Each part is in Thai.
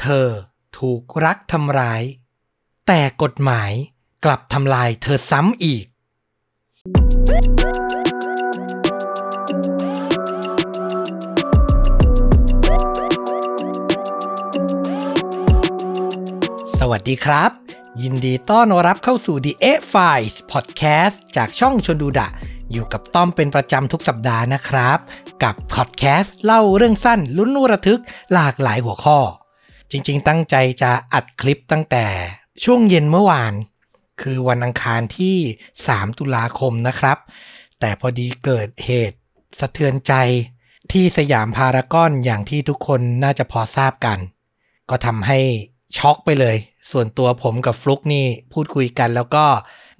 เธอถูกรักทำร้าย แต่กฎหมายกลับทำลายเธอซ้ำอีก สวัสดีครับ ยินดีต้อนรับเข้าสู่ The A Files Podcast จากช่องชนดูดะ อยู่กับต้อมเป็นประจำทุกสัปดาห์นะครับ กับพอดแคสต์เล่าเรื่องสั้นลุ้นระทึกหลากหลายหัวข้อ จริง ๆ ตั้งใจจะอัดคลิปตั้งแต่ช่วงเย็นเมื่อวาน คือวันอังคารที่ 3 ตุลาคมนะครับ แต่พอดีเกิดเหตุสะเทือนใจที่สยามพารากอนอย่างที่ทุกคนน่าจะพอทราบกัน ก็ทำให้ช็อกไปเลย ส่วนตัวผมกับฟลุกนี่พูดคุยกันแล้วก็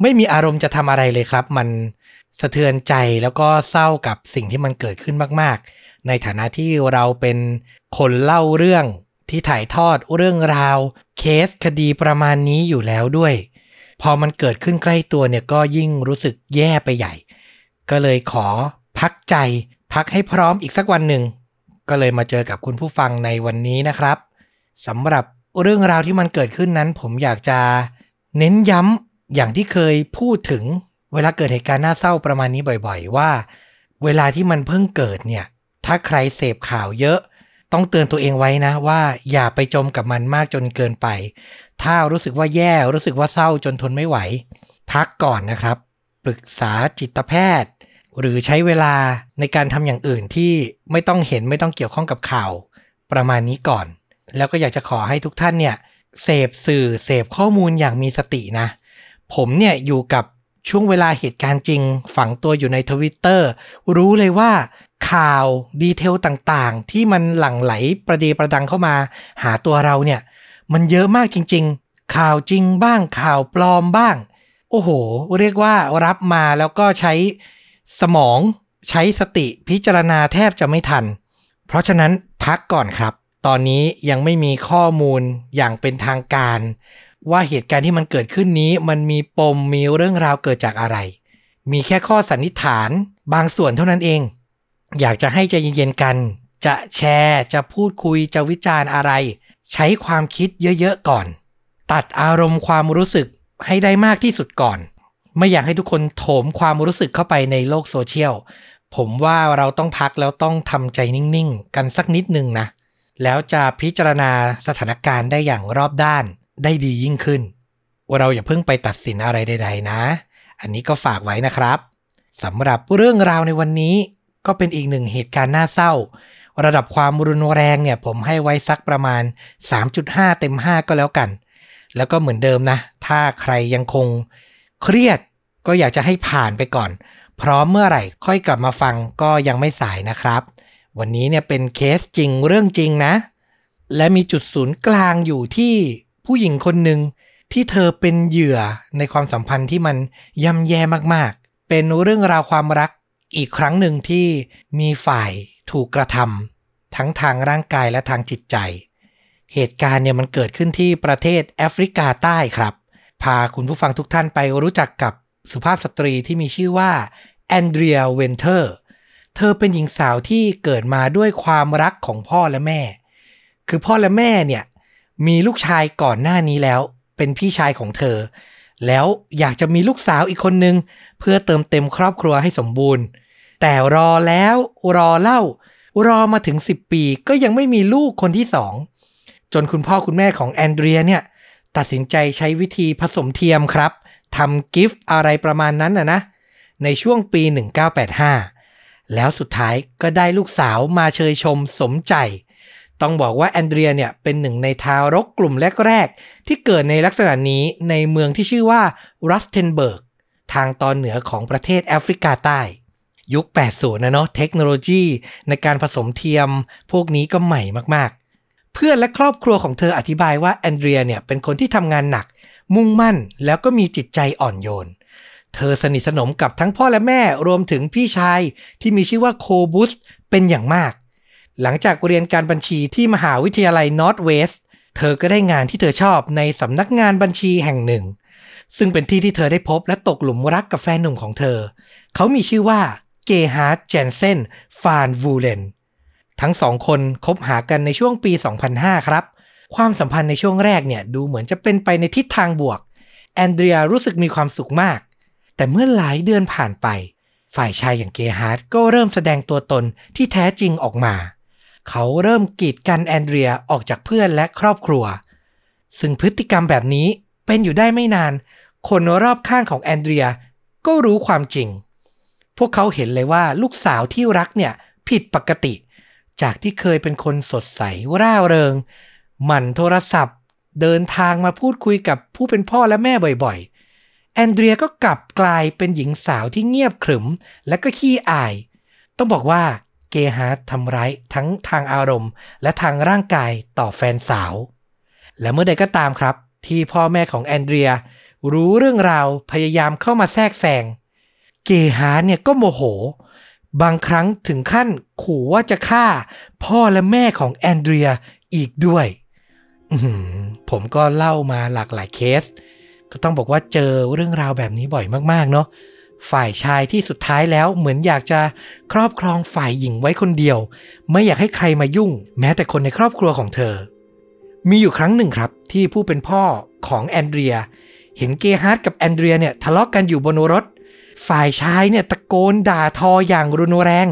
ไม่มีอารมณ์จะทำอะไรเลยครับ มันสะเทือนใจแล้วก็เศร้ากับสิ่งที่มันเกิดขึ้นมาก ๆ ในฐานะที่เราเป็นคนเล่าเรื่อง ที่ถ่ายทอดเรื่องราว เคสคดีประมาณนี้อยู่แล้วด้วย พอมันเกิดขึ้นใกล้ตัวเนี่ยก็ยิ่งรู้สึกแย่ไปใหญ่ ก็เลยขอพักใจ พักให้พร้อมอีกสักวันหนึ่ง ก็เลยมาเจอกับคุณผู้ฟังในวันนี้นะครับสำหรับเรื่องราวที่มันเกิดขึ้นนั้น ผมอยากจะเน้นย้ำอย่างที่เคยพูดถึงเวลาเกิดเหตุการณ์น่าเศร้าประมาณนี้บ่อย ๆ ว่า เวลาที่มันเพิ่งเกิดเนี่ย ถ้าใครเสพข่าวเยอะ ต้องเตือนตัวเองไว้นะว่าอย่าไปจมกับมันมากจนเกินไป ถ้ารู้สึกว่าแย่รู้สึกว่าเศร้าจนทนไม่ไหว พักก่อนนะครับ ปรึกษาจิตแพทย์ หรือใช้เวลาในการทำอย่างอื่นที่ไม่ต้องเห็นไม่ต้องเกี่ยวข้องกับข่าว ประมาณนี้ก่อน แล้วก็อยากจะขอให้ทุกท่านเนี่ยเสพสื่อเสพข้อมูลอย่างมีสตินะ ผมเนี่ยอยู่กับ ช่วงเวลาเหตุการณ์จริง ฝังตัวอยู่ในทวิตเตอร์รู้เลยว่าข่าวดีเทลต่างๆ ที่มันหลั่งไหลประเดประดังเข้ามา หาตัวเราเนี่ย มันเยอะมากจริง ๆ ข่าวจริงบ้างข่าวปลอมบ้าง โอ้โห เรียกว่ารับมาแล้วก็ใช้สมองใช้สติพิจารณาแทบจะไม่ทัน เพราะฉะนั้นพักก่อนครับ ตอนนี้ยังไม่มีข้อมูลอย่างเป็นทางการ ว่าเหตุการณ์ที่มันเกิดขึ้นนี้ มันมีปมมีเรื่องราวเกิดจากอะไร มีแค่ข้อสันนิษฐานบางส่วนเท่านั้นเอง อยากจะให้ใจเย็นๆกัน จะแชร์จะพูดคุยจะวิจารณ์อะไร ใช้ความคิดเยอะๆก่อน ตัดอารมณ์ความรู้สึกให้ได้มากที่สุดก่อน ไม่อยากให้ทุกคนโถมความรู้สึกเข้าไปในโลกโซเชียลผมว่าเราต้องพักแล้วต้องทำใจนิ่งๆ กันสักนิดนึงนะ แล้วจะพิจารณาสถานการณ์ได้อย่างรอบด้าน ได้ดียิ่งขึ้น ว่าเราอย่าเพิ่งไปตัดสินอะไรใด ๆ นะ อันนี้ก็ฝากไว้นะครับสำหรับเรื่องราวในวันนี้ ก็เป็นอีกหนึ่งเหตุการณ์น่าเศร้า ระดับความรุนแรงเนี่ยผมให้ไว้สักประมาณ 3.5 เต็ม 5 ก็แล้วกัน แล้วก็เหมือนเดิมนะ ถ้าใครยังคงเครียดก็อยากจะให้ผ่านไปก่อน พร้อมเมื่อไหร่ค่อยกลับมาฟังก็ยังไม่สายนะครับ วันนี้เนี่ยเป็นเคสจริงเรื่องจริงนะ และมีจุดศูนย์กลางอยู่ที่ ผู้หญิงคนหนึ่งที่เธอเป็นเหยื่อในความสัมพันธ์ที่มันย่ำแย่มากๆ เป็นเรื่องราวความรักอีกครั้งหนึ่งที่มีฝ่ายถูกกระทำทั้งทางร่างกายและทางจิตใจ เหตุการณ์เนี่ยมันเกิดขึ้นที่ประเทศแอฟริกาใต้ครับ พาคุณผู้ฟังทุกท่านไปรู้จักกับสุภาพสตรีที่มีชื่อว่าแอนเดรียเวนเทอร์ เธอเป็นหญิงสาวที่เกิดมาด้วยความรักของพ่อและแม่ คือพ่อและแม่เนี่ย มีลูกชายก่อนหน้านี้แล้ว เป็นพี่ชายของเธอ แล้วอยากจะมีลูกสาวอีกคนนึง เพื่อเติมเต็มครอบครัวให้สมบูรณ์ แต่รอแล้วรอเล่า รอมาถึง 10 ปีก็ยังไม่มีลูกคนที่สองจนคุณพ่อคุณแม่ของแอนเดรียเนี่ยตัดสินใจใช้วิธีผสมเทียมครับทำกิฟต์อะไรประมาณนั้นนะนะ ในช่วงปี 1985 แล้วสุดท้ายก็ได้ลูกสาวมาเชยชมสมใจ ต้องบอกว่าแอนเดรียเนี่ยเป็นหนึ่งในทารกกลุ่มแรกๆ ที่เกิดในลักษณะนี้ในเมืองที่ชื่อว่ารัสเทนเบิร์กทางตอนเหนือของประเทศแอฟริกาใต้ ยุค 80 นะเนาะเทคโนโลยีในการผสมเทียม พวกนี้ก็ใหม่มากๆ เพื่อนและครอบครัวของเธออธิบายว่าแอนเดรียเนี่ยเป็นคนที่ทำงานหนัก มุ่งมั่นแล้วก็มีจิตใจอ่อนโยน เธอสนิทสนมกับทั้งพ่อและแม่รวมถึงพี่ชายที่มีชื่อว่าโคบุสเป็นอย่างมาก หลังจากเรียนการบัญชีที่มหาวิทยาลัยนอร์ทเวสเธอก็ได้งานที่เธอชอบในสำนักงานบัญชีแห่งหนึ่ง ซึ่งเป็นที่ที่เธอได้พบและตกหลุมรักกับแฟนหนุ่มของเธอ เขามีชื่อว่าเกฮาร์ดเจนเซนฟานวูเลนทั้งสองคนคบหากันในช่วงปี 2005 ครับ ความสัมพันธ์ในช่วงแรกเนี่ยดูเหมือนจะเป็นไปในทิศทางบวก แอนเดรียรู้สึกมีความสุขมาก แต่เมื่อหลายเดือนผ่านไป ฝ่ายชายอย่างเกฮาร์ดก็เริ่มแสดงตัวตนที่แท้จริงออกมาเขาเริ่มกีดกันแอนเดรียออกจากเพื่อนและครอบครัว ซึ่งพฤติกรรมแบบนี้เป็นอยู่ได้ไม่นาน คนรอบข้างของแอนเดรียก็รู้ความจริง พวกเขาเห็นเลยว่าลูกสาวที่รักเนี่ยผิดปกติ จากที่เคยเป็นคนสดใสร่าเริง หมั่นโทรศัพท์ เดินทางมาพูดคุยกับผู้เป็นพ่อและแม่บ่อยๆ แอนเดรียก็กลับกลายเป็นหญิงสาวที่เงียบขรึม และก็ขี้อาย ต้องบอกว่า เกฮาร์ททำร้ายทั้งทางอารมณ์ และทางร่างกายต่อแฟนสาว และเมื่อใดก็ตามครับ ที่พ่อแม่ของแอนเดรีย รู้เรื่องราวพยายามเข้ามาแทรกแซงเกฮาร์เนี่ยก็โมโห บางครั้งถึงขั้นขู่ว่าจะฆ่า พ่อและแม่ของแอนเดรียอีกด้วยผมก็เล่ามาหลากหลายเคส ก็ต้องบอกว่าเจอเรื่องราวแบบนี้บ่อยมากๆเนาะ ฝ่ายชายที่สุดท้ายแล้วเหมือนอยากจะครอบครองฝ่ายหญิงไว้คนเดียว ไม่อยากให้ใครมายุ่ง แม้แต่คนในครอบครัวของเธอ มีอยู่ครั้งหนึ่งครับ ที่ผู้เป็นพ่อของแอนเดรีย เห็นเกฮาร์ดกับแอนเดรียเนี่ยทะเลาะกันอยู่บนรถ ฝ่ายชายเนี่ยตะโกนด่าทออย่างรุนแรง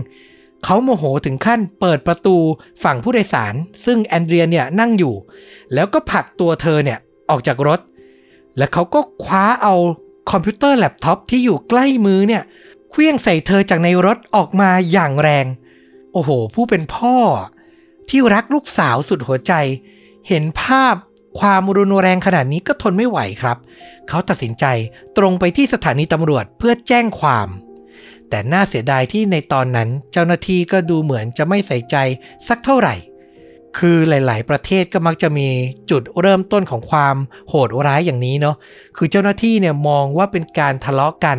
เขาโมโหถึงขั้นเปิดประตูฝั่งผู้โดยสาร ซึ่งแอนเดรียเนี่ยนั่งอยู่ แล้วก็ผลักตัวเธอเนี่ยออกจากรถ และเขาก็คว้าเอา คอมพิวเตอร์แล็ปท็อปที่อยู่ใกล้มือเนี่ยเขวี้ยงใส่เธอจากในรถออกมาอย่างแรง โอ้โห ผู้เป็นพ่อ ที่รักลูกสาวสุดหัวใจ เห็นภาพความรุนแรงขนาดนี้ก็ทนไม่ไหวครับ เขาตัดสินใจตรงไปที่สถานีตำรวจเพื่อแจ้งความ แต่น่าเสียดายที่ในตอนนั้นเจ้าหน้าที่ก็ดูเหมือนจะไม่ใส่ใจสักเท่าไหร่ คือหลาย ๆ ประเทศก็มักจะมีจุดเริ่มต้นของความโหดร้ายอย่างนี้เนาะคือเจ้าหน้าที่เนี่ยมองว่าเป็นการทะเลาะกัน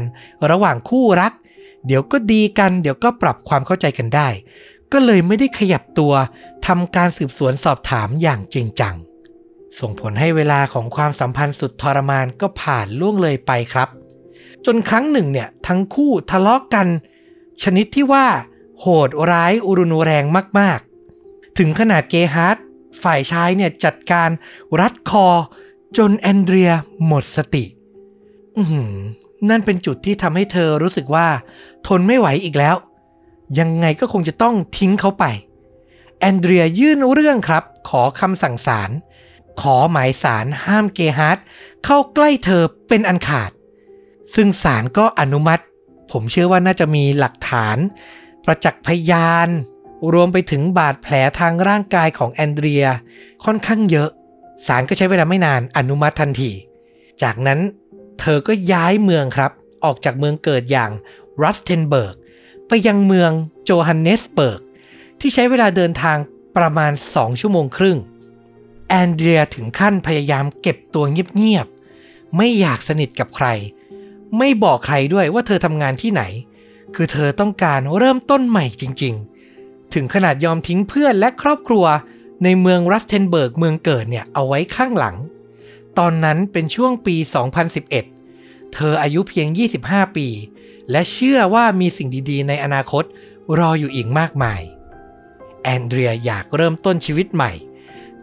ระหว่างคู่รัก เดี๋ยวก็ดีกัน เดี๋ยวก็ปรับความเข้าใจกันได้ ก็เลยไม่ได้ขยับตัวทำการสืบสวนสอบถามอย่างจริงจัง ส่งผลให้เวลาของความสัมพันธ์สุดทรมานก็ผ่านล่วงเลยไปครับ จนครั้งหนึ่งเนี่ยทั้งคู่ทะเลาะกกัน ชนิดที่ว่า โหดร้ายอุรุนแรงมากๆ ถึงขนาดเกฮาร์ดฝ่ายชายเนี่ยจัดการรัดคอ จนแอนเดรียหมดสตินั่นเป็นจุดที่ทำให้เธอรู้สึกว่า ทนไม่ไหวอีกแล้ว ยังไงก็คงจะต้องทิ้งเขาไป แอนเดรียยื่นเรื่องครับ ขอคำสั่งศาลขอหมายศาลห้ามเกฮาร์ดเข้าใกล้เธอเป็นอันขาด ซึ่งศาลก็อนุมัติ ผมเชื่อว่าน่าจะมีหลักฐาน ประจักษ์พยาน รวมไปถึงบาดแผลทางร่างกายของแอนเดรียค่อนข้างเยอะ ศาลก็ใช้เวลาไม่นานอนุมัติทันที จากนั้นเธอก็ย้ายเมืองครับ ออกจากเมืองเกิดอย่างรัสเทนเบิร์ก ไปยังเมืองโจฮันเนสเบิร์ก ที่ใช้เวลาเดินทางประมาณ 2 ชั่วโมงครึ่ง แอนเดรียถึงขั้นพยายามเก็บตัวเงียบๆ ไม่อยากสนิทกับใคร ไม่บอกใครด้วยว่าเธอทำงานที่ไหน คือเธอต้องการเริ่มต้นใหม่จริงๆ ถึงขนาดยอมทิ้งเพื่อนและครอบครัว ในเมืองรัสเทนเบิร์กเมืองเกิดเนี่ยเอาไว้ข้างหลัง ตอนนั้นเป็นช่วงปี 2011 เธออายุเพียง 25 ปี และเชื่อว่ามีสิ่งดีๆ ในอนาคตรออยู่อีกมากมาย แอนเดรียอยากเริ่มต้นชีวิตใหม่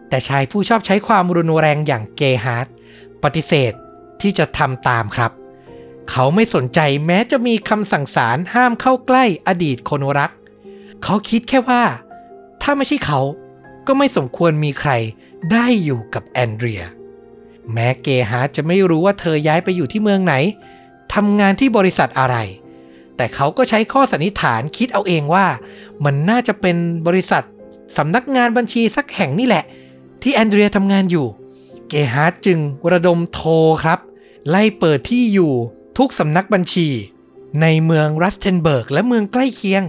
แต่ชายผู้ชอบใช้ความรุนแรงอย่างเกฮาร์ดปฏิเสธที่จะทำตามครับ เขาไม่สนใจแม้จะมีคำสั่งศาลห้ามเข้าใกล้อดีตคนรัก เขาคิดแค่ว่า ถ้าไม่ใช่เขาก็ไม่สมควรมีใครได้อยู่กับแอนเดรีย แม้เกฮาร์ดจะไม่รู้ว่าเธอย้ายไปอยู่ที่เมืองไหนทำงานที่บริษัทอะไร แต่เขาก็ใช้ข้อสันนิษฐานคิดเอาเองว่า มันน่าจะเป็นบริษัทสำนักงานบัญชีสักแห่งนี่แหละ ที่แอนเดรียทำงานอยู่ เกฮาร์ดจึงระดมโทรครับ ไล่เปิดที่อยู่ทุกสำนักบัญชี ในเมืองรัสเทนเบิร์กและเมืองใกล้เคียง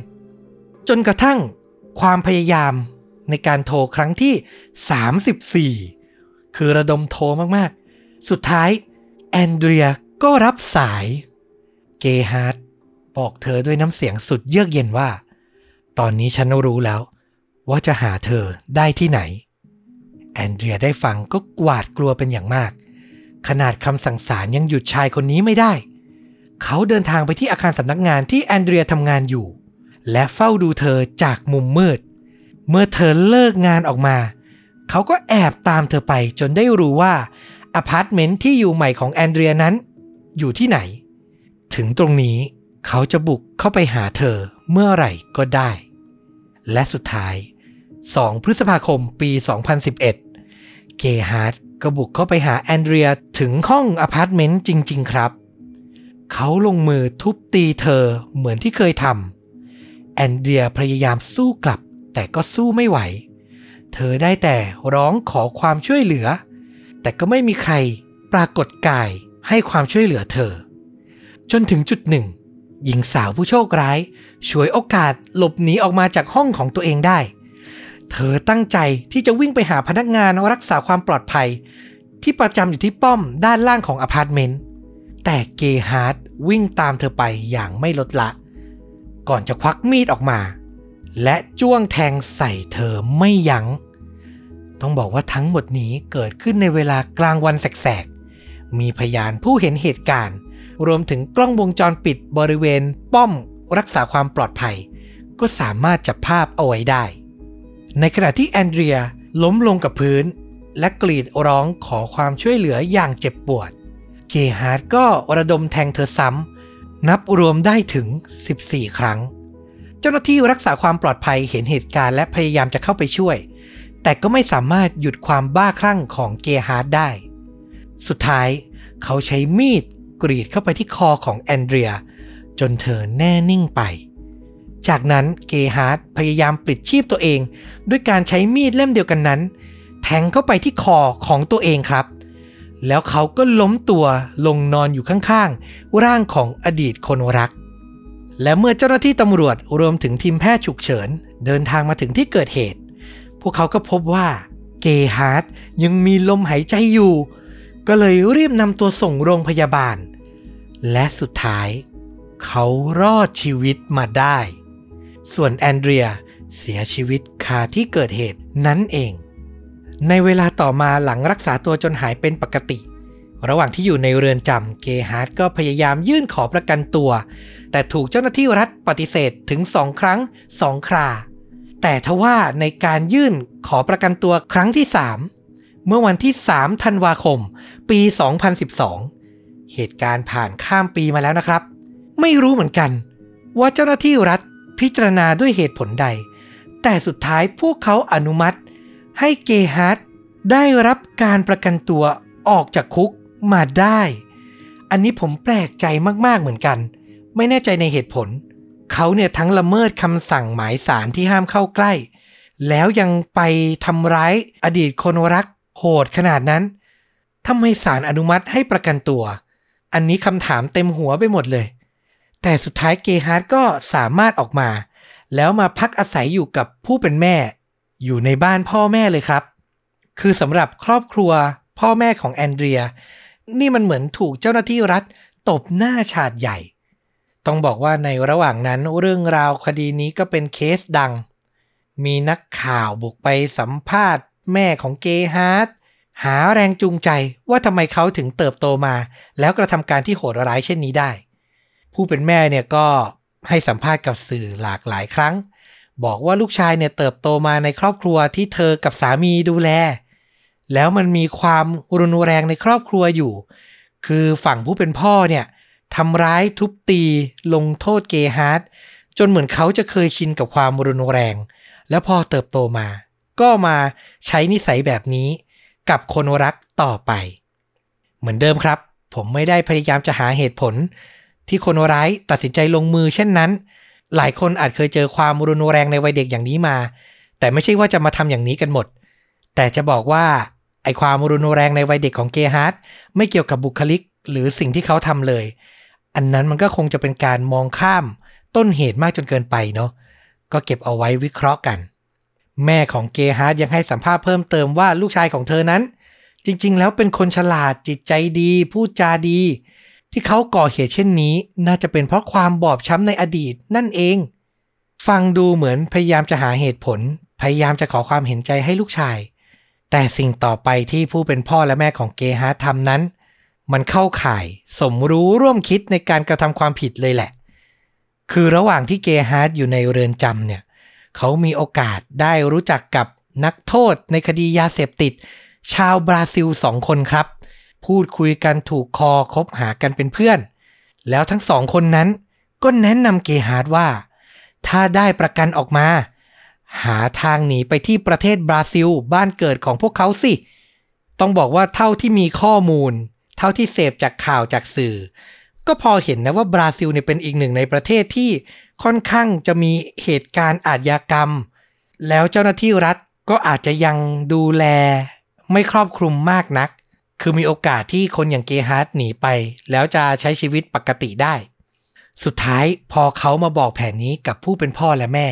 จนกระทั่งความพยายามในการโทรครั้งที่ 34 คือระดมโทรมากๆ สุดท้ายแอนเดรียก็รับสายเกฮาร์ดบอกเธอด้วยน้ำเสียงสุดเยือกเย็นว่า ตอนนี้ฉันรู้แล้ว ว่าจะหาเธอได้ที่ไหน แอนเดรียได้ฟังก็หวาดกลัวเป็นอย่างมาก ขนาดคำสั่งศาลยังหยุดชายคนนี้ไม่ได้ เขาเดินทางไปที่อาคารสำนักงานที่แอนเดรียทำงานอยู่ และเฝ้าดูเธอจากมุมมืด เมื่อเธอเลิกงานออกมา เขาก็แอบตามเธอไปจนได้รู้ว่าอพาร์ตเมนต์ที่อยู่ใหม่ของแอนเดรียนั้น อยู่ที่ไหน ถึงตรงนี้เขาจะบุกเข้าไปหาเธอเมื่อไหร่ก็ได้ และสุดท้าย 2 พฤษภาคมปี 2011 เกฮาร์ดก็บุกเข้าไปหาแอนเดรียถึงห้องอพาร์ตเมนต์จริง ๆ ครับ เขาลงมือทุบตีเธอเหมือนที่เคยทำ แอนเดรียพยายามสู้กลับ แต่ก็สู้ไม่ไหว เธอได้แต่ร้องขอความช่วยเหลือ แต่ก็ไม่มีใครปรากฏกายให้ความช่วยเหลือเธอ จนถึงจุดหนึ่ง หญิงสาวผู้โชคร้ายฉวยโอกาสหลบหนีออกมาจากห้องของตัวเองได้ เธอตั้งใจที่จะวิ่งไปหาพนักงานรักษาความปลอดภัย ที่ประจำอยู่ที่ป้อมด้านล่างของอพาร์ตเมนต์แต่เกฮาร์ดวิ่งตามเธอไปอย่างไม่ลดละ ก่อนจะควักมีดออกมา และจ้วงแทงใส่เธอไม่ยัง้ง ต้องบอกว่าทั้งหมดนี้เกิดขึ้นในเวลากลางวันแสกๆ มีพยานผู้เห็นเหตุการณ์ รวมถึงกล้องวงจรปิดบริเวณป้อมรักษาความปลอดภัย ก็สามารถจับภาพเอาไว้ได้ ในขณะที่แอนเดรียล้มลงกับพื้น และกรีดร้องขอความช่วยเหลืออย่างเจ็บปวด เกฮาร์ดก็ระดมแทงเธอซ้ำ นับรวมได้ถึง 14 ครั้ง เจ้าหน้าที่รักษาความปลอดภัยเห็นเหตุการณ์และพยายามจะเข้าไปช่วย แต่ก็ไม่สามารถหยุดความบ้าคลั่งของเกฮาร์ดได้ สุดท้ายเขาใช้มีดกรีดเข้าไปที่คอของแอนเดรีย จนเธอแน่นิ่งไป จากนั้นเกฮาร์ดพยายามปลิดชีพตัวเอง ด้วยการใช้มีดเล่มเดียวกันนั้น แทงเข้าไปที่คอของตัวเองครับ แล้วเขาก็ล้มตัวลงนอนอยู่ข้างๆ ร่างของอดีตคนรัก และเมื่อเจ้าหน้าที่ตำรวจรวมถึงทีมแพทย์ฉุกเฉิน เดินทางมาถึงที่เกิดเหตุ พวกเขาก็พบว่าเกฮาร์ดยังมีลมหายใจอยู่ ก็เลยรีบนำตัวส่งโรงพยาบาล และสุดท้าย เขารอดชีวิตมาได้ ส่วนแอนเดรียเสียชีวิตคาที่เกิดเหตุนั้นเอง ในเวลาต่อมาหลังรักษาตัวจนหายเป็นปกติ ระหว่างที่อยู่ในเรือนจำเกฮาร์ดก็พยายามยื่นขอประกันตัว แต่ถูกเจ้าหน้าที่รัฐปฏิเสธถึงสองครั้งสองครา แต่ทว่าในการยื่นขอประกันตัวครั้งที่ 3 เมื่อวันที่ 3 ธันวาคม ปี 2012 เหตุการณ์ผ่านข้ามปีมาแล้วนะครับ ไม่รู้เหมือนกัน ว่าเจ้าหน้าที่รัฐพิจารณาด้วยเหตุผลใด แต่สุดท้ายพวกเขาอนุมัติ ให้เกฮาร์ดได้รับการประกันตัวออกจากคุกมาได้ อันนี้ผมแปลกใจมากๆเหมือนกัน ไม่แน่ใจในเหตุผล เขาเนี่ยทั้งละเมิดคำสั่งหมายสารที่ห้ามเข้าใกล้ แล้วยังไปทำร้ายอดีตคนรักโหดขนาดนั้นทำไมศาลอนุมัติให้ประกันตัว อันนี้คำถามเต็มหัวไปหมดเลย แต่สุดท้ายเกฮาร์ดก็สามารถออกมา แล้วมาพักอาศัยอยู่กับผู้เป็นแม่ อยู่ในบ้านพ่อแม่เลยครับ คือสำหรับครอบครัวพ่อแม่ของแอนเดรีย นี่มันเหมือนถูกเจ้าหน้าที่รัฐตบหน้าฉาดใหญ่ ต้องบอกว่าในระหว่างนั้นเรื่องราวคดีนี้ก็เป็นเคสดัง มีนักข่าวบุกไปสัมภาษณ์ แม่ของเกฮาร์ดหาแรงจูงใจว่าทำไมเขาถึงเติบโตมา แล้วกระทำการที่โหดร้ายเช่นนี้ได้ ผู้เป็นแม่เนี่ยก็ให้สัมภาษณ์กับสื่อหลากหลายครั้ง บอกว่าลูกชายเนี่ยเติบโตมาในครอบครัวที่เธอกับสามีดูแล แล้วมันมีความรุนแรงในครอบครัวอยู่ คือฝั่งผู้เป็นพ่อเนี่ยทำร้ายทุบตีลงโทษเกฮาร์ดจนเหมือนเขาจะเคยชินกับความรุนแรง แล้วพอเติบโตมา ก็มาใช้นิสัยแบบนี้ กับคนรักต่อไป เหมือนเดิมครับ ผมไม่ได้พยายามจะหาเหตุผล ที่คนร้ายตัดสินใจลงมือเช่นนั้น หลายคนอาจเคยเจอความรุนแรงในวัยเด็กอย่างนี้มา แต่ไม่ใช่ว่าจะมาทำอย่างนี้กันหมด แต่จะบอกว่าไอความรุนแรงในวัยเด็กของเกฮาร์ดไม่เกี่ยวกับบุคลิกหรือสิ่งที่เขาทำเลย อันนั้นมันก็คงจะเป็นการมองข้ามต้นเหตุมากจนเกินไปเนาะก็เก็บเอาไว้วิเคราะห์กัน แม่ของเกฮาร์ดยังให้สัมภาษณ์เพิ่มเติมว่าลูกชายของเธอนั้น จริงๆ แล้วเป็นคนฉลาดจิตใจดี พูดจาดี ที่เขาก่อเหตุเช่นนี้ น่าจะเป็นเพราะความบอบช้ำในอดีตนั่นเอง ฟังดูเหมือนพยายามจะหาเหตุผล พยายามจะขอความเห็นใจให้ลูกชาย แต่สิ่งต่อไปที่ผู้เป็นพ่อและแม่ของเกฮาร์ดทำนั้น มันเข้าข่ายสมรู้ร่วมคิดในการกระทำความผิดเลยแหละ คือระหว่างที่เกฮาร์ดอยู่ในเรือนจำเนี่ย เขามีโอกาสได้รู้จักกับนักโทษในคดียาเสพติด ชาวบราซิลสองคนครับ พูดคุยกันถูกคอคบหากันเป็นเพื่อน แล้วทั้งสองคนนั้นก็แนะนำเกฮาร์ดว่า ถ้าได้ประกันออกมา หาทางหนีไปที่ประเทศบราซิลบ้านเกิดของพวกเขาสิ ต้องบอกว่าเท่าที่มีข้อมูล เท่าที่เสพจากข่าวจากสื่อ ก็พอเห็นนะว่าบราซิลเนี่ยเป็นอีกหนึ่งในประเทศที่ค่อนข้างจะมีเหตุการณ์อาชญากรรม แล้วเจ้าหน้าที่รัฐก็อาจจะยังดูแลไม่ครอบคลุมมากนัก คือมีโอกาสที่คนอย่างเกฮาร์ดหนีไป แล้วจะใช้ชีวิตปกติได้ สุดท้ายพอเขามาบอกแผนนี้กับผู้เป็นพ่อและแม่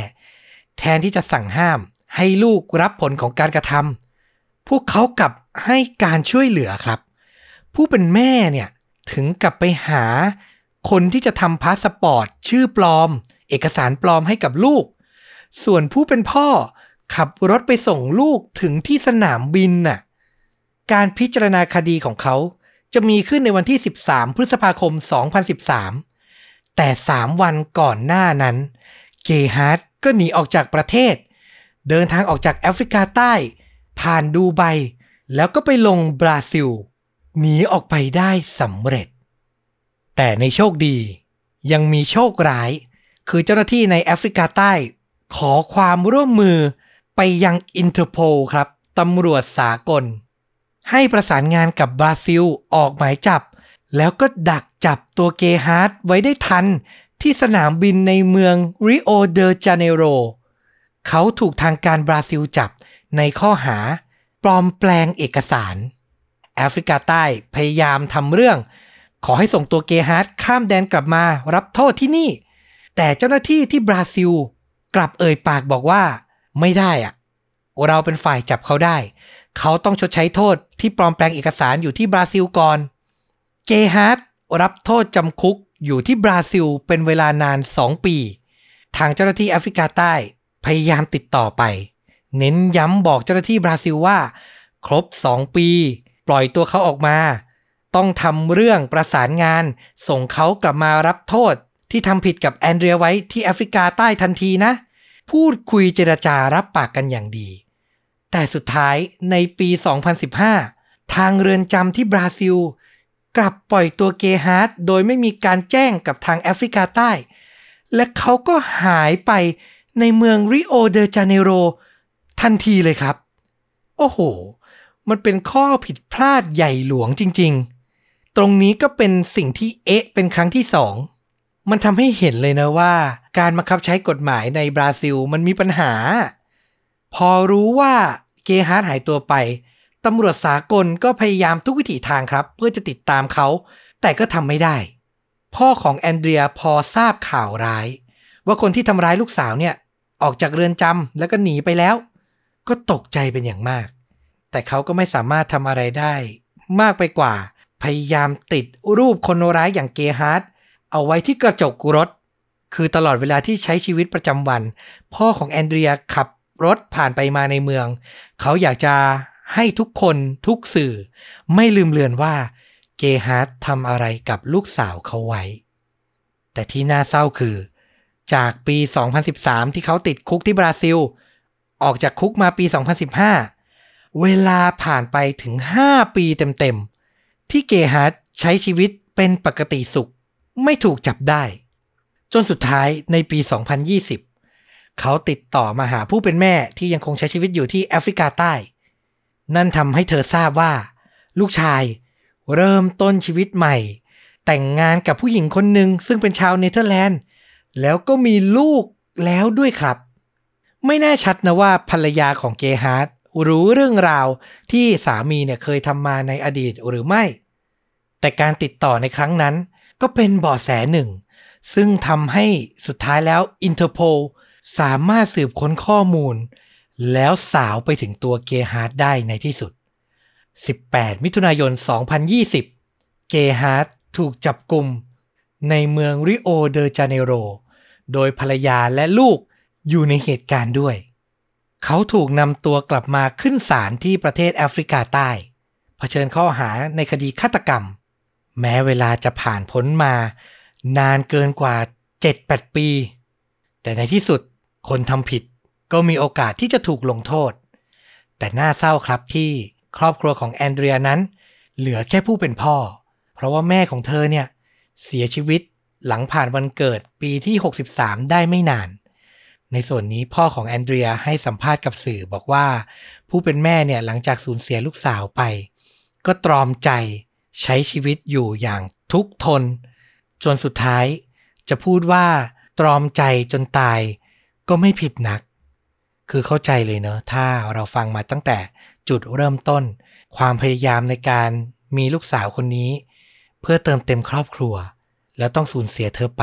แทนที่จะสั่งห้าม ให้ลูกรับผลของการกระทำพวกเขากลับให้การช่วยเหลือครับ ผู้เป็นแม่เนี่ยถึงกับไปหา คนที่จะทำพาสปอร์ต ชื่อปลอม เอกสารปลอมให้กับลูก ส่วนผู้เป็นพ่อขับรถไปส่งลูกถึงที่สนามบินน่ะ การพิจารณาคดีของเขา จะมีขึ้นในวันที่ 13 พฤษภาคม 2013 แต่ 3 วันก่อนหน้านั้น เกฮาร์ดก็หนีออกจากประเทศ เดินทางออกจากแอฟริกาใต้ ผ่านดูไบ แล้วก็ไปลงบราซิล หนีออกไปได้สำเร็จ แต่ในโชคดียังมีโชคร้าย คือเจ้าหน้าที่ในแอฟริกาใต้ ขอความร่วมมือไปยังอินเตอร์โพลครับตำรวจสากล ให้ประสานงานกับบราซิลออกหมายจับ แล้วก็ดักจับตัวเกฮาร์ดไว้ได้ทัน ที่สนามบินในเมืองริโอเดจาเนโร เขาถูกทางการบราซิลจับในข้อหา ปลอมแปลงเอกสาร แอฟริกาใต้พยายามทำเรื่อง ขอให้ส่งตัวเกฮาร์ดข้ามแดนกลับมารับโทษที่นี่ แต่เจ้าหน้าที่ที่บราซิล กลับเอ่ยปากบอกว่า ไม่ได้อะเราเป็นฝ่ายจับเขาได้ เขาต้องชดใช้โทษที่ปลอมแปลงเอกสารอยู่ที่บราซิลก่อน เกฮาร์ดรับโทษจำคุกอยู่ที่บราซิลเป็นเวลานาน 2 ปี ทางเจ้าหน้าที่แอฟริกาใต้พยายามติดต่อไป เน้นย้ำบอกเจ้าหน้าที่บราซิลว่า ครบ 2 ปี ปล่อยตัวเขาออกมา ต้องทำเรื่องประสานงาน ส่งเขากลับมารับโทษที่ทำผิดกับแอนเดรียไว้ที่แอฟริกาใต้ทันทีนะ พูดคุยเจรจารับปากกันอย่างดี แต่สุดท้ายในปี 2015 ทางเรือนจำที่บราซิล กลับปล่อยตัวเกฮาร์ดโดยไม่มีการแจ้งกับทางแอฟริกาใต้ และเขาก็หายไปในเมืองริโอเดจาเนโรทันทีเลยครับ โอ้โห มันเป็นข้อผิดพลาดใหญ่หลวงจริง ๆ ตรงนี้ก็เป็นสิ่งที่เอ๊ะเป็นครั้งที่สองมันทำให้เห็นเลยนะว่า การบังคับใช้กฎหมายในบราซิลมันมีปัญหา พอรู้ว่า เกฮาร์ดหายตัวไปตำรวจสากลก็พยายามทุกวิถีทางครับ เพื่อจะติดตามเขา แต่ก็ทำไม่ได้ พ่อของแอนเดรียพอทราบข่าวร้าย ว่าคนที่ทำร้ายลูกสาวเนี่ย ออกจากเรือนจำแล้วก็หนีไปแล้ว ก็ตกใจเป็นอย่างมาก แต่เขาก็ไม่สามารถทำอะไรได้ มากไปกว่า พยายามติดรูปคนร้ายอย่างเกฮาร์ดเอาไว้ที่กระจกรถ คือตลอดเวลาที่ใช้ชีวิตประจำวัน พ่อของแอนเดรียขับ รถผ่านไปมาในเมือง เขาอยากจะให้ทุกคนทุกสื่อ ไม่ลืมเลือนว่าเกฮาร์ดทำอะไรกับลูกสาวเขาไว้ แต่ที่น่าเศร้าคือ จากปี 2013 ที่เขาติดคุกที่บราซิล ออกจากคุกมาปี 2015 เวลาผ่านไปถึง 5 ปีเต็มๆ ที่เกฮาร์ดใช้ชีวิตเป็นปกติสุข ไม่ถูกจับได้ จนสุดท้ายในปี 2020 เขาติดต่อมาหาผู้เป็นแม่ที่ยังคงใช้ชีวิตอยู่ที่แอฟริกาใต้ นั่นทำให้เธอทราบว่า ลูกชายเริ่มต้นชีวิตใหม่ แต่งงานกับผู้หญิงคนหนึ่งซึ่งเป็นชาวเนเธอร์แลนด์ แล้วก็มีลูกแล้วด้วยครับ ไม่แน่ชัดนะว่าภรรยาของเกฮาร์ดรู้เรื่องราวที่สามีเนี่ยเคยทำมาในอดีตหรือไม่ แต่การติดต่อในครั้งนั้น ก็เป็นเบาะแสหนึ่ง ซึ่งทำให้สุดท้ายแล้วอินเตอร์โพล สามารถสืบค้นข้อมูล แล้วสาวไปถึงตัวเกฮาร์ดได้ในที่สุด 18 มิถุนายน 2020 เกฮาร์ดถูกจับกลุ่มในเมืองริโอเดจาเนโร โดยภรรยาและลูกอยู่ในเหตุการณ์ด้วย เขาถูกนำตัวกลับมาขึ้นศาลที่ประเทศแอฟริกาใต้เผชิญข้อหาในคดีฆาตกรรม แม้เวลาจะผ่านพ้นมา นานเกินกว่า 7-8 ปี แต่ในที่สุด คนทำผิดก็มีโอกาสที่จะถูกลงโทษ แต่น่าเศร้าครับที่ครอบครัวของแอนเดรียนั้น เหลือแค่ผู้เป็นพ่อ เพราะว่าแม่ของเธอเนี่ยเสียชีวิตหลังผ่านวันเกิดปีที่ 63 ได้ไม่นาน ในส่วนนี้พ่อของแอนเดรียให้สัมภาษณ์กับสื่อบอกว่า ผู้เป็นแม่เนี่ยหลังจากสูญเสียลูกสาวไป ก็ตรอมใจใช้ชีวิตอยู่อย่างทุกทน จนสุดท้ายจะพูดว่าตรอมใจจนตาย ก็ไม่ผิดนัก คือเข้าใจเลยเนอะถ้าเราฟังมาตั้งแต่จุดเริ่มต้น ความพยายามในการมีลูกสาวคนนี้ เพื่อเติมเต็มครอบครัว แล้วต้องสูญเสียเธอไป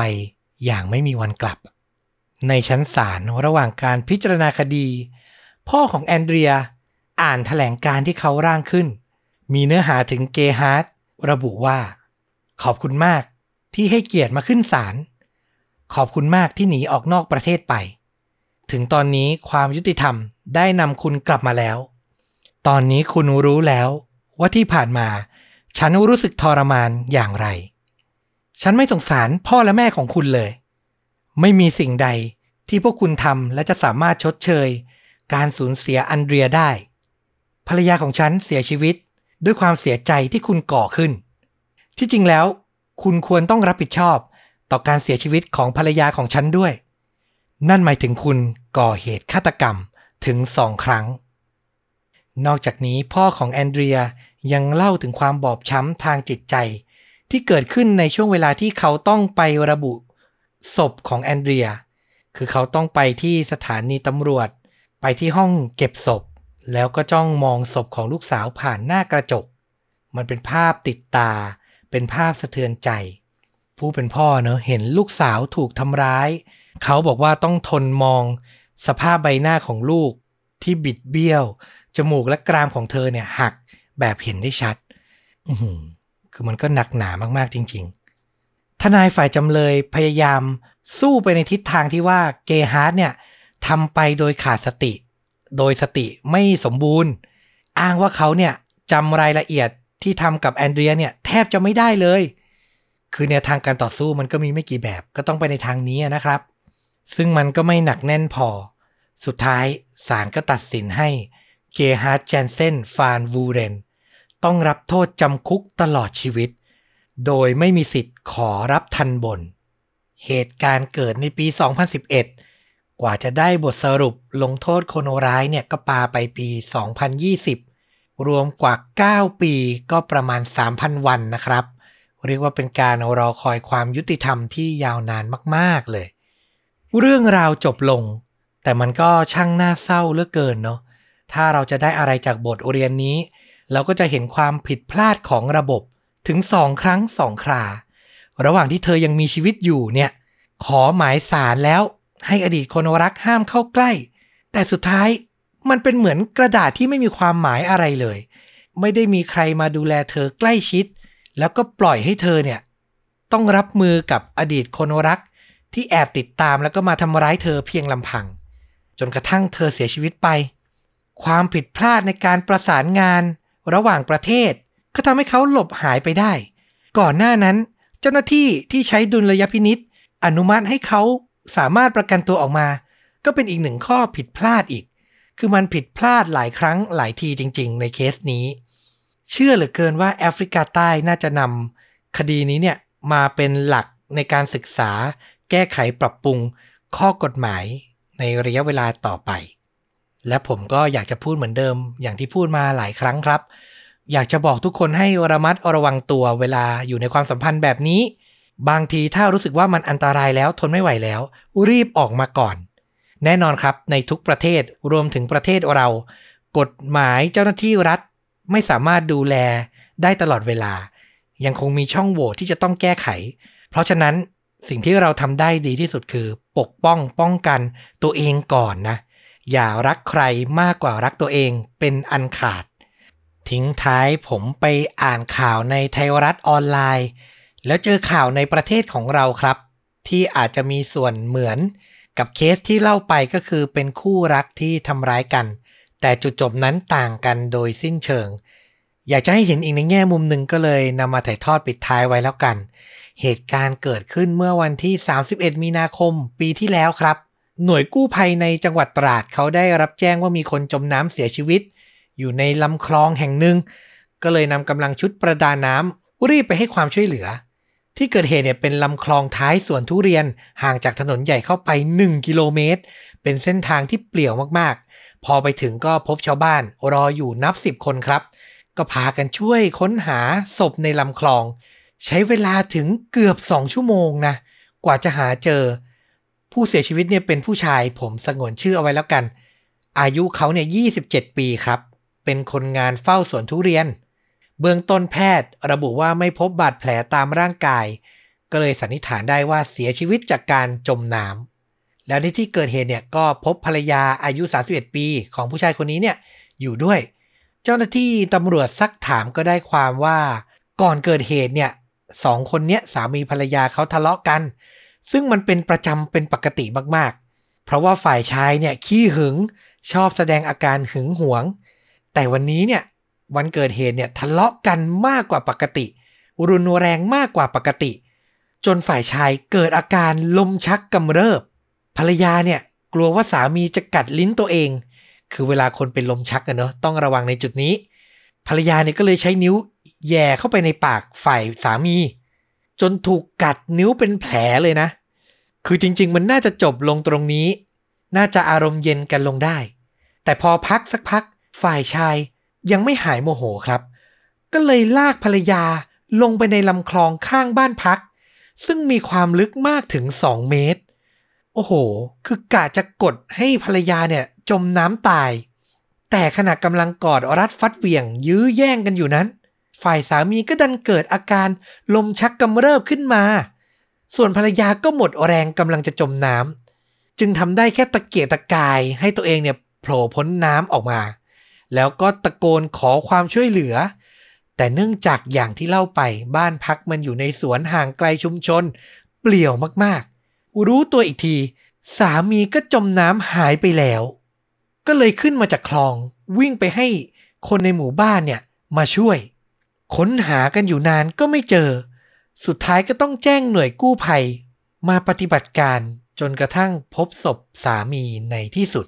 อย่างไม่มีวันกลับ ในชั้นศาลระหว่างการพิจารณาคดี พ่อของแอนเดรียอ่านแถลงการณ์ที่เขาร่างขึ้น มีเนื้อหาถึงเกฮาร์ดระบุว่า ขอบคุณมากที่ให้เกียรติมาขึ้นศาลขอบคุณมากที่หนีออกนอกประเทศไป ถึงตอนนี้ความยุติธรรมได้นำคุณกลับมาแล้ว ตอนนี้คุณรู้แล้วว่าที่ผ่านมา ฉันรู้สึกทรมานอย่างไร ฉันไม่สงสารพ่อและแม่ของคุณเลย ไม่มีสิ่งใดที่พวกคุณทำและจะสามารถชดเชย การสูญเสียอันเดรียได้ ภรรยาของฉันเสียชีวิตด้วยความเสียใจที่คุณก่อขึ้น ที่จริงแล้ว คุณควรต้องรับผิดชอบต่อการเสียชีวิตของภรรยาของฉันด้วย นั่นหมายถึงคุณ ก่อเหตุฆาตกรรมถึงสองครั้ง นอกจากนี้พ่อของแอนเดรียยังเล่าถึงความบอบช้ำทางจิตใจ ที่เกิดขึ้นในช่วงเวลาที่เขาต้องไประบุ ศพของแอนเดรีย คือเขาต้องไปที่สถานีตำรวจ ไปที่ห้องเก็บศพ แล้วก็จ้องมองศพของลูกสาวผ่านหน้ากระจก มันเป็นภาพติดตา เป็นภาพสะเทือนใจ ผู้เป็นพ่อเนอะเห็นลูกสาวถูกทำร้าย เขาบอกว่าต้องทนมอง สภาพใบหน้าของลูกที่บิดเบี้ยว จมูกและกรามของเธอเนี่ยหักแบบเห็นได้ชัด อืคือมันก็หนักหนามากๆจริง ๆ ทนายฝ่ายจำเลยพยายามสู้ไปในทิศทางที่ว่าเกฮาร์ดเนี่ยทำไปโดยขาดสติ โดยสติไม่สมบูรณ์ อ้างว่าเขาเนี่ยจำรายละเอียดที่ทำกับแอนเดรียเนี่ยแทบจะไม่ได้เลย คือแนวทางการต่อสู้มันก็มีไม่กี่แบบก็ต้องไปในทางนี้นะครับ ซึ่งมันก็ไม่หนักแน่นพอ สุดท้ายศาลก็ตัดสินให้เกฮาร์ดเจนเซนฟานวูเรน ต้องรับโทษจำคุกตลอดชีวิต โดยไม่มีสิทธิ์ขอรับทัณฑ์บน เหตุการณ์เกิดในปี 2011 กว่าจะได้บทสรุปลงโทษคนร้ายเนี่ยก็ปาไปปี 2020 รวมกว่า 9 ปีก็ประมาณ 3,000 วันนะครับ เรียกว่าเป็นการรอคอยความยุติธรรมที่ยาวนานมาก ๆ เลย เรื่องราวจบลง แต่มันก็ช่างน่าเศร้าเหลือเกินเนาะถ้าเราจะได้อะไรจากบทเรียนนี้ เราก็จะเห็นความผิดพลาดของระบบถึงสองครั้งสองครา ระหว่างที่เธอยังมีชีวิตอยู่เนี่ย ขอหมายสารแล้วให้อดีตคนรักห้ามเข้าใกล้ แต่สุดท้ายมันเป็นเหมือนกระดาษที่ไม่มีความหมายอะไรเลย ไม่ได้มีใครมาดูแลเธอใกล้ชิด แล้วก็ปล่อยให้เธอเนี่ย ต้องรับมือกับอดีตคนรัก ที่แอบติดตามแล้วก็มาทำร้ายเธอเพียงลำพัง นกระทั่งเธอเสียชีวิตไป ความผิดพลาดในการประสานงานระหว่างประเทศ ก็ทำให้เขาหลบหายไปได้ ก่อนหน้านั้น เจ้าหน้าที่ที่ใช้ดุลยพินิษอนุมัติให้เขาสามารถประกันตัวออกมา ก็เป็นอีกหนึ่งข้อผิดพลาดอีก คือมันผิดพลาดหลายครั้งหลายทีจริง ๆ ในเคสนี้ เชื่อเหลือเกินว่าแอฟริกาใต้น่าจะนำคดีนี้เนี่ยมาเป็นหลักในการศึกษา แก้ไขปรับปรุงข้อกฎหมาย ในระยะเวลาต่อไป และผมก็อยากจะพูดเหมือนเดิม อย่างที่พูดมาหลายครั้งครับ อยากจะบอกทุกคนให้ระมัดระวังตัวเวลาอยู่ในความสัมพันธ์แบบนี้ บางทีถ้ารู้สึกว่ามันอันตรายแล้วทนไม่ไหวแล้ว รีบออกมาก่อน แน่นอนครับในทุกประเทศรวมถึงประเทศเรา กฎหมายเจ้าหน้าที่รัฐไม่สามารถดูแลได้ตลอดเวลา ยังคงมีช่องโหว่ที่จะต้องแก้ไข เพราะฉะนั้นสิ่งที่เราทำได้ดีที่สุดคือ ปกป้องป้องกันตัวเองก่อนนะ อย่ารักใครมากกว่ารักตัวเองเป็นอันขาด ทิ้งท้ายผมไปอ่านข่าวในไทยรัฐออนไลน์ แล้วเจอข่าวในประเทศของเราครับ ที่อาจจะมีส่วนเหมือนกับเคสที่เล่าไปก็คือเป็นคู่รักที่ทำร้ายกัน แต่จุดจบนั้นต่างกันโดยสิ้นเชิง อยากจะให้เห็นอีกในแง่มุมหนึ่งก็เลยนำมาถ่ายทอดปิดท้ายไว้แล้วกัน เหตุการณ์เกิดขึ้นเมื่อวันที่ 31 มีนาคมปีที่แล้วครับ หน่วยกู้ภัยในจังหวัดตราดเขาได้รับแจ้งว่ามีคนจมน้ำเสียชีวิต อยู่ในลำคลองแห่งหนึ่ง ก็เลยนำกำลังชุดประดาน้ำรีบไปให้ความช่วยเหลือ ที่เกิดเหตุเนี่ยเป็นลำคลองท้ายสวนทุเรียนห่างจากถนนใหญ่เข้าไป 1 กิโลเมตร เป็นเส้นทางที่เปลี่ยวมากๆ พอไปถึงก็พบชาวบ้านรออยู่นับสิบคนครับ ก็พากันช่วยค้นหาศพในลำคลอง ใช้เวลาถึงเกือบสองชั่วโมงนะ กว่าจะหาเจอ ผู้เสียชีวิตเนี่ยเป็นผู้ชายผมสงวนชื่อเอาไว้แล้วกัน อายุเขาเนี่ย 27 ปีครับ เป็นคนงานเฝ้าสวนทุเรียน เบื้องต้นแพทย์ระบุว่าไม่พบบาดแผลตามร่างกาย ก็เลยสันนิษฐานได้ว่าเสียชีวิตจากการจมน้ำแล้วในที่เกิดเหตุเนี่ยก็พบภรรยาอายุ 31 ปีของผู้ชายคนนี้เนี่ยอยู่ด้วย เจ้าหน้าที่ตำรวจซักถามก็ได้ความว่าก่อนเกิดเหตุเนี่ย สองคนเนี้ยสามีภรรยาเขาทะเลาะกัน ซึ่งมันเป็นประจำเป็นปกติมากๆ เพราะว่าฝ่ายชายเนี่ยขี้หึงชอบแสดงอาการหึงหวง แต่วันนี้เนี่ยวันเกิดเหตุเนี่ยทะเลาะกันมากกว่าปกติ รุนแรงมากกว่าปกติ จนฝ่ายชายเกิดอาการลมชักกำเริบ ภรรยาเนี่ยกลัวว่าสามีจะกัดลิ้นตัวเอง คือเวลาคนเป็นลมชักกันเนาะต้องระวังในจุดนี้ ภรรยาเนี่ยก็เลยใช้นิ้ว แย่เข้าไปในปากฝ่ายสามี จนถูกกัดนิ้วเป็นแผลเลยนะ คือจริง ๆ มันน่าจะจบลงตรงนี้ น่าจะอารมณ์เย็นกันลงได้ แต่พอพักสักพัก ฝ่ายชายยังไม่หายโมโหครับ ก็เลยลากภรรยาลงไปในลำคลองข้างบ้านพัก ซึ่งมีความลึกมากถึง2เมตร โอ้โห คือกะจะกดให้ภรรยาเนี่ยจมน้ำตาย แต่ขณะกำลังกอดรัดฟัดเหวี่ยงยื้อแย่งกันอยู่นั้น ฝ่ายสามีก็ดันเกิดอาการลมชักกำเริบขึ้นมา ส่วนภรรยาก็หมดแรงกำลังจะจมน้ำจึงทำได้แค่ตะเกียกตะกายให้ตัวเองเนี่ยโผล่พ้นน้ำออกมา แล้วก็ตะโกนขอความช่วยเหลือ แต่เนื่องจากอย่างที่เล่าไปบ้านพักมันอยู่ในสวนห่างไกลชุมชน เปลี่ยวมากๆ รู้ตัวอีกที สามีก็จมน้ำหายไปแล้ว ก็เลยขึ้นมาจากคลองวิ่งไปให้คนในหมู่บ้านเนี่ยมาช่วย ค้นหากันอยู่นานก็ไม่เจอ สุดท้ายก็ต้องแจ้งหน่วยกู้ภัย มาปฏิบัติการจนกระทั่งพบศพสามีในที่สุด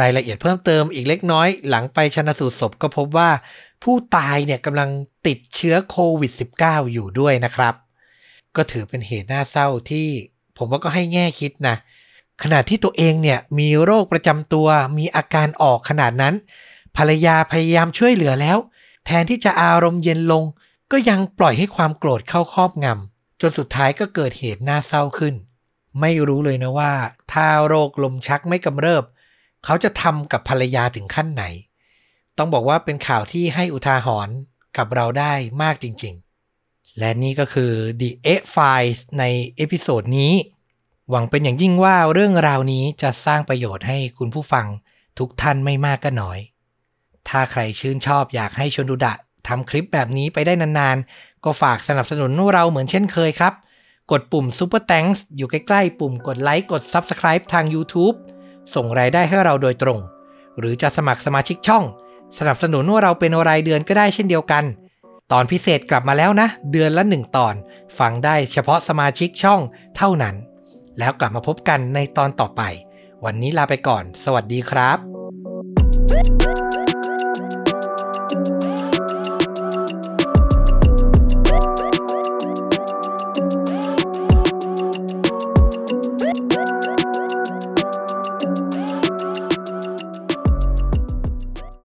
รายละเอียดเพิ่มเติมอีกเล็กน้อยหลังไปชนะสูตรศพก็พบว่า ผู้ตายเนี่ยกำลังติดเชื้อโควิด -19 อยู่ด้วยนะครับ ก็ถือเป็นเหตุน่าเศร้าที่ผมว่าก็ให้แง่คิดนะขณะที่ตัวเองเนี่ยมีโรคประจำตัวมีอาการออกขนาดนั้น ภรรยาพยายามช่วยเหลือแล้ว แทนที่จะอารมณ์เย็นลง ก็ยังปล่อยให้ความโกรธเข้าครอบงจนสุดท้ายก็เกิดเหตุน่าเศร้าขึ้น ไม่รู้เลยนะว่า ถ้าโรคลมชักไม่กำเริบ เขาจะทำกับภรรยาถึงขั้นไหน ต้องบอกว่าเป็นข่าวที่ให้อุทาหรณ์กับเราได้มากจริงๆ และนี่ก็คือ The X Files ใน episode นี้ หวังเป็นอย่างยิ่งว่าเรื่องราวนี้จะสร้างประโยชน์ให้คุณผู้ฟังทุกท่านไม่มากก็น้อย ถ้าใครชื่นชอบอยากให้ชนดูดะทำคลิปแบบนี้ไปได้นานๆ ก็ฝากสนับสนุนเราเหมือนเช่นเคยครับ กดปุ่ม Super Thanks อยู่ใกล้ๆ ปุ่มกดไลค์กด Subscribe ทาง YouTube ส่งรายได้ให้เราโดยตรง หรือจะสมัครสมาชิกช่อง สนับสนุนเราเป็นรายเดือนก็ได้เช่นเดียวกัน ตอนพิเศษกลับมาแล้วนะ เดือนละหนึ่งตอน ฟังได้เฉพาะสมาชิกช่องเท่านั้น แล้วกลับมาพบกันในตอนต่อไป วันนี้ลาไปก่อน สวัสดีครับ